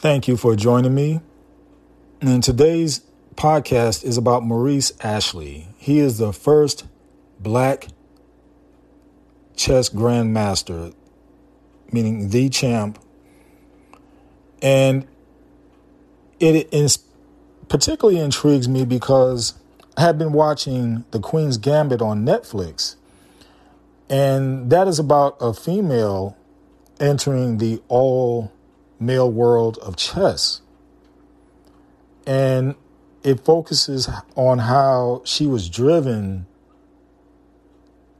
Thank you for joining me. And today's podcast is about Maurice Ashley. He is the first black chess grandmaster, meaning the champ. And it is particularly intrigues me because I have been watching The Queen's Gambit on Netflix. And that is about a female entering the all male world of chess. And it focuses on how she was driven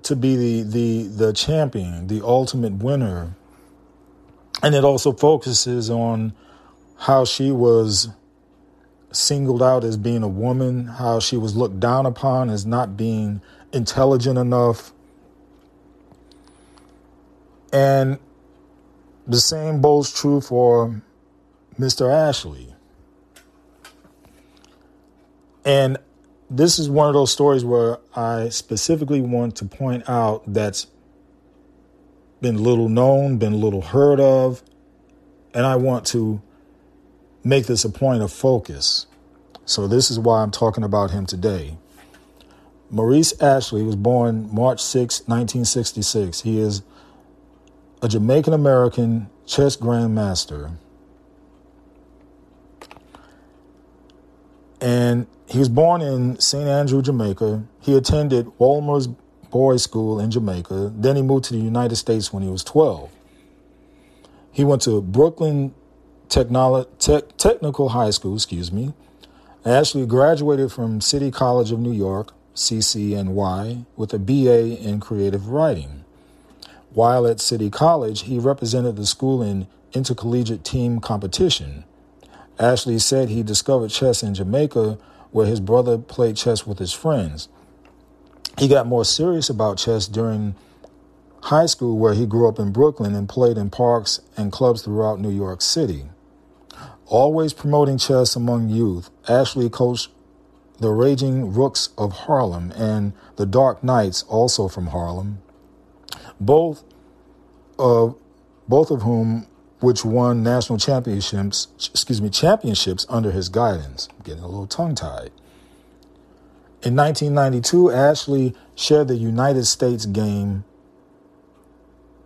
to be the, the, the champion, the ultimate winner. And it also focuses on how she was singled out as being a woman, how she was looked down upon as not being intelligent enough. And the same holds true for Mr. Ashley. And this is one of those stories where I specifically want to point out that's been little known, been little heard of, and I want to make this a point of focus. So, this is why I'm talking about him today. Maurice Ashley was born March 6, 1966. He is a Jamaican American chess grandmaster. And he was born in St. Andrew, Jamaica. He attended Wolmer's Boys School in Jamaica. Then he moved to the United States when he was 12. He went to Brooklyn Technolo- Te- Technical High School, excuse me. Ashley graduated from City College of New York, CCNY, with a BA in creative writing. While at City College, he represented the school in intercollegiate team competition. Ashley said he discovered chess in Jamaica, where his brother played chess with his friends. He got more serious about chess during high school, where he grew up in Brooklyn and played in parks and clubs throughout New York City. Always promoting chess among youth, Ashley coached the Raging Rooks of Harlem and the Dark Knights, also from Harlem both of both of whom which won national championships excuse me championships under his guidance. I'm getting a little tongue tied. In 1992, Ashley shared the United States Game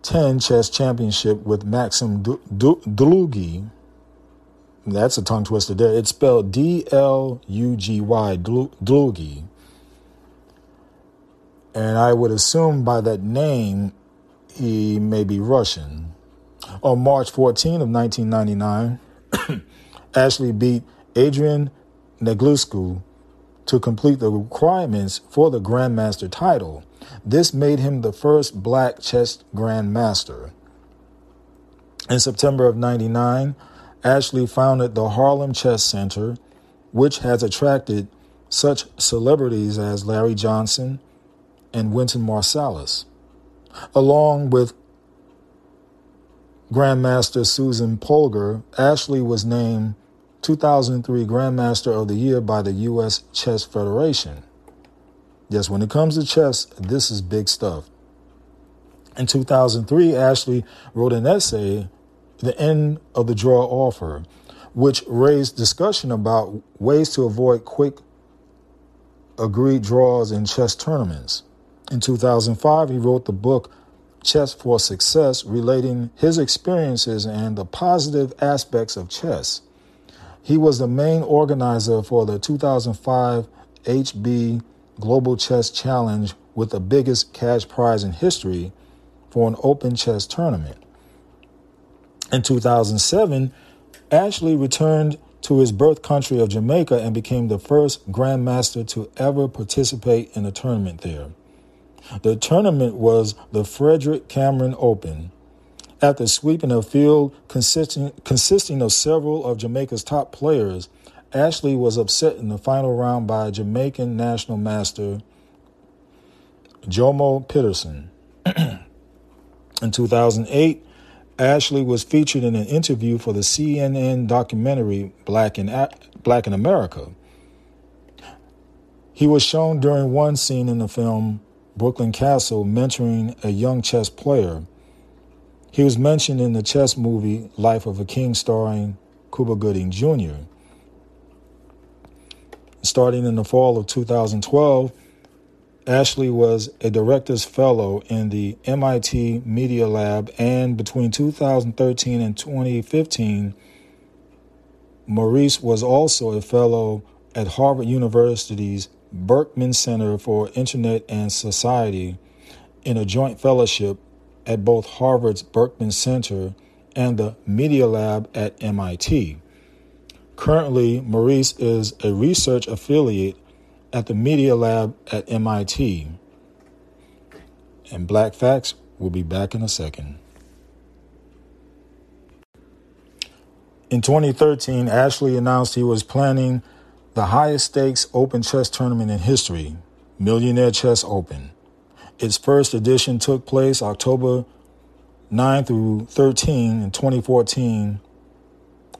10 chess championship with Maxim Dlugy. That's a tongue twister there. It's spelled D L U G Y, Dlugy. And I would assume by that name he may be Russian. On March 14 of 1999, Ashley beat Adrian Negulescu to complete the requirements for the Grandmaster title. This made him the first black chess Grandmaster. In September of 99, Ashley founded the Harlem Chess Center, which has attracted such celebrities as Larry Johnson and Wynton Marsalis along with Grandmaster Susan Polgar, Ashley was named 2003 Grandmaster of the Year by the U.S. Chess Federation. Yes, when it comes to chess, this is big stuff. In 2003, Ashley wrote an essay, The End of the Draw Offer, which raised discussion about ways to avoid quick agreed draws in chess tournaments. In 2005, he wrote the book Chess for Success, relating his experiences and the positive aspects of chess. He was the main organizer for the 2005 HB Global Chess Challenge with the biggest cash prize in history for an open chess tournament. In 2007, Ashley returned to his birth country of Jamaica and became the first grandmaster to ever participate in a tournament there. The tournament was the Frederick Cameron Open. After sweeping a field consisting, consisting of several of Jamaica's top players, Ashley was upset in the final round by Jamaican national master Jomo Pitterson. in 2008, Ashley was featured in an interview for the CNN documentary Black in, Black in America. He was shown during one scene in the film Brooklyn Castle mentoring a young chess player. He was mentioned in the chess movie Life of a King starring Cuba Gooding Jr. Starting in the fall of 2012, Ashley was a director's fellow in the MIT Media Lab, and between 2013 and 2015, Maurice was also a fellow at Harvard University's Berkman Center for Internet and Society in a joint fellowship at both Harvard's Berkman Center and the Media Lab at MIT. Currently, Maurice is a research affiliate at the Media Lab at MIT. And Black Facts will be back in a second. In 2013, Ashley announced he was planning the highest stakes open chess tournament in history, Millionaire Chess Open. Its first edition took place October 9 through 13 in 2014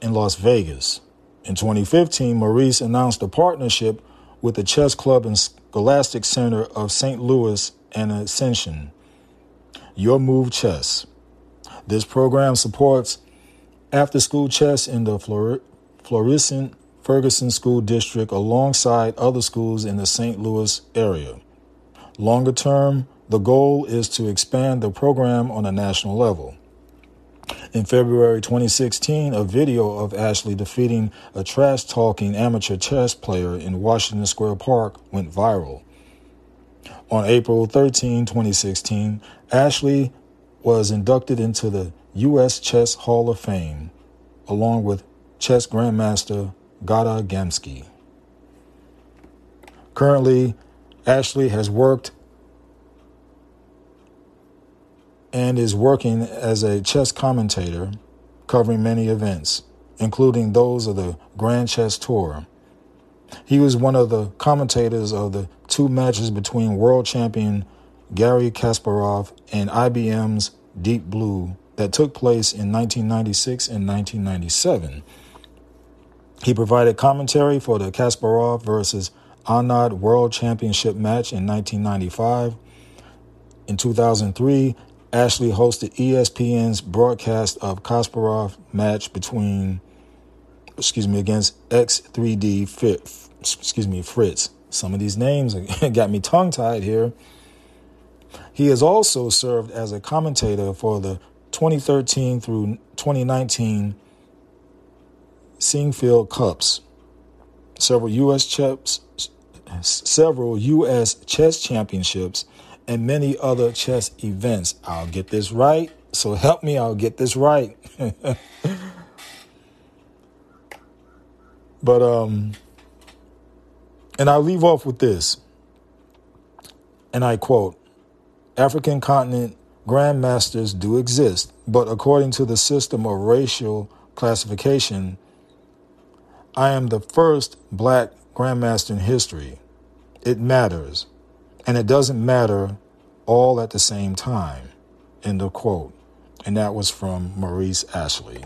in Las Vegas. In 2015, Maurice announced a partnership with the Chess Club and Scholastic Center of St. Louis and Ascension. Your Move Chess. This program supports after school chess in the Florissant Ferguson School District alongside other schools in the St. Louis area. Longer term, the goal is to expand the program on a national level. In February 2016, a video of Ashley defeating a trash talking amateur chess player in Washington Square Park went viral. On April 13, 2016, Ashley was inducted into the U.S. Chess Hall of Fame, along with chess grandmaster Gata Kamsky. Currently, Ashley has worked and is working as a chess commentator covering many events, including those of the Grand Chess Tour. He was one of the commentators of the two matches between world champion Gary Kasparov and IBM's Deep Blue that took place in 1996 and 1997. He provided commentary for the Kasparov versus Anand World Championship match in 1995. In 2003, Ashley hosted ESPN's broadcast of Kasparov match between, excuse me, against X3D Fit, excuse me, Fritz. Some of these names got me tongue tied here. He has also served as a commentator for the 2013 through 2019 Sinquefield Cups, several U.S. chess, several U.S. chess championships, and many other chess events. I'll get this right. So help me, I'll get this right. but, um, and I'll leave off with this. And I quote African continent grandmasters do exist, but according to the system of racial classification, I am the first black grandmaster in history. It matters. And it doesn't matter all at the same time. End of quote. And that was from Maurice Ashley.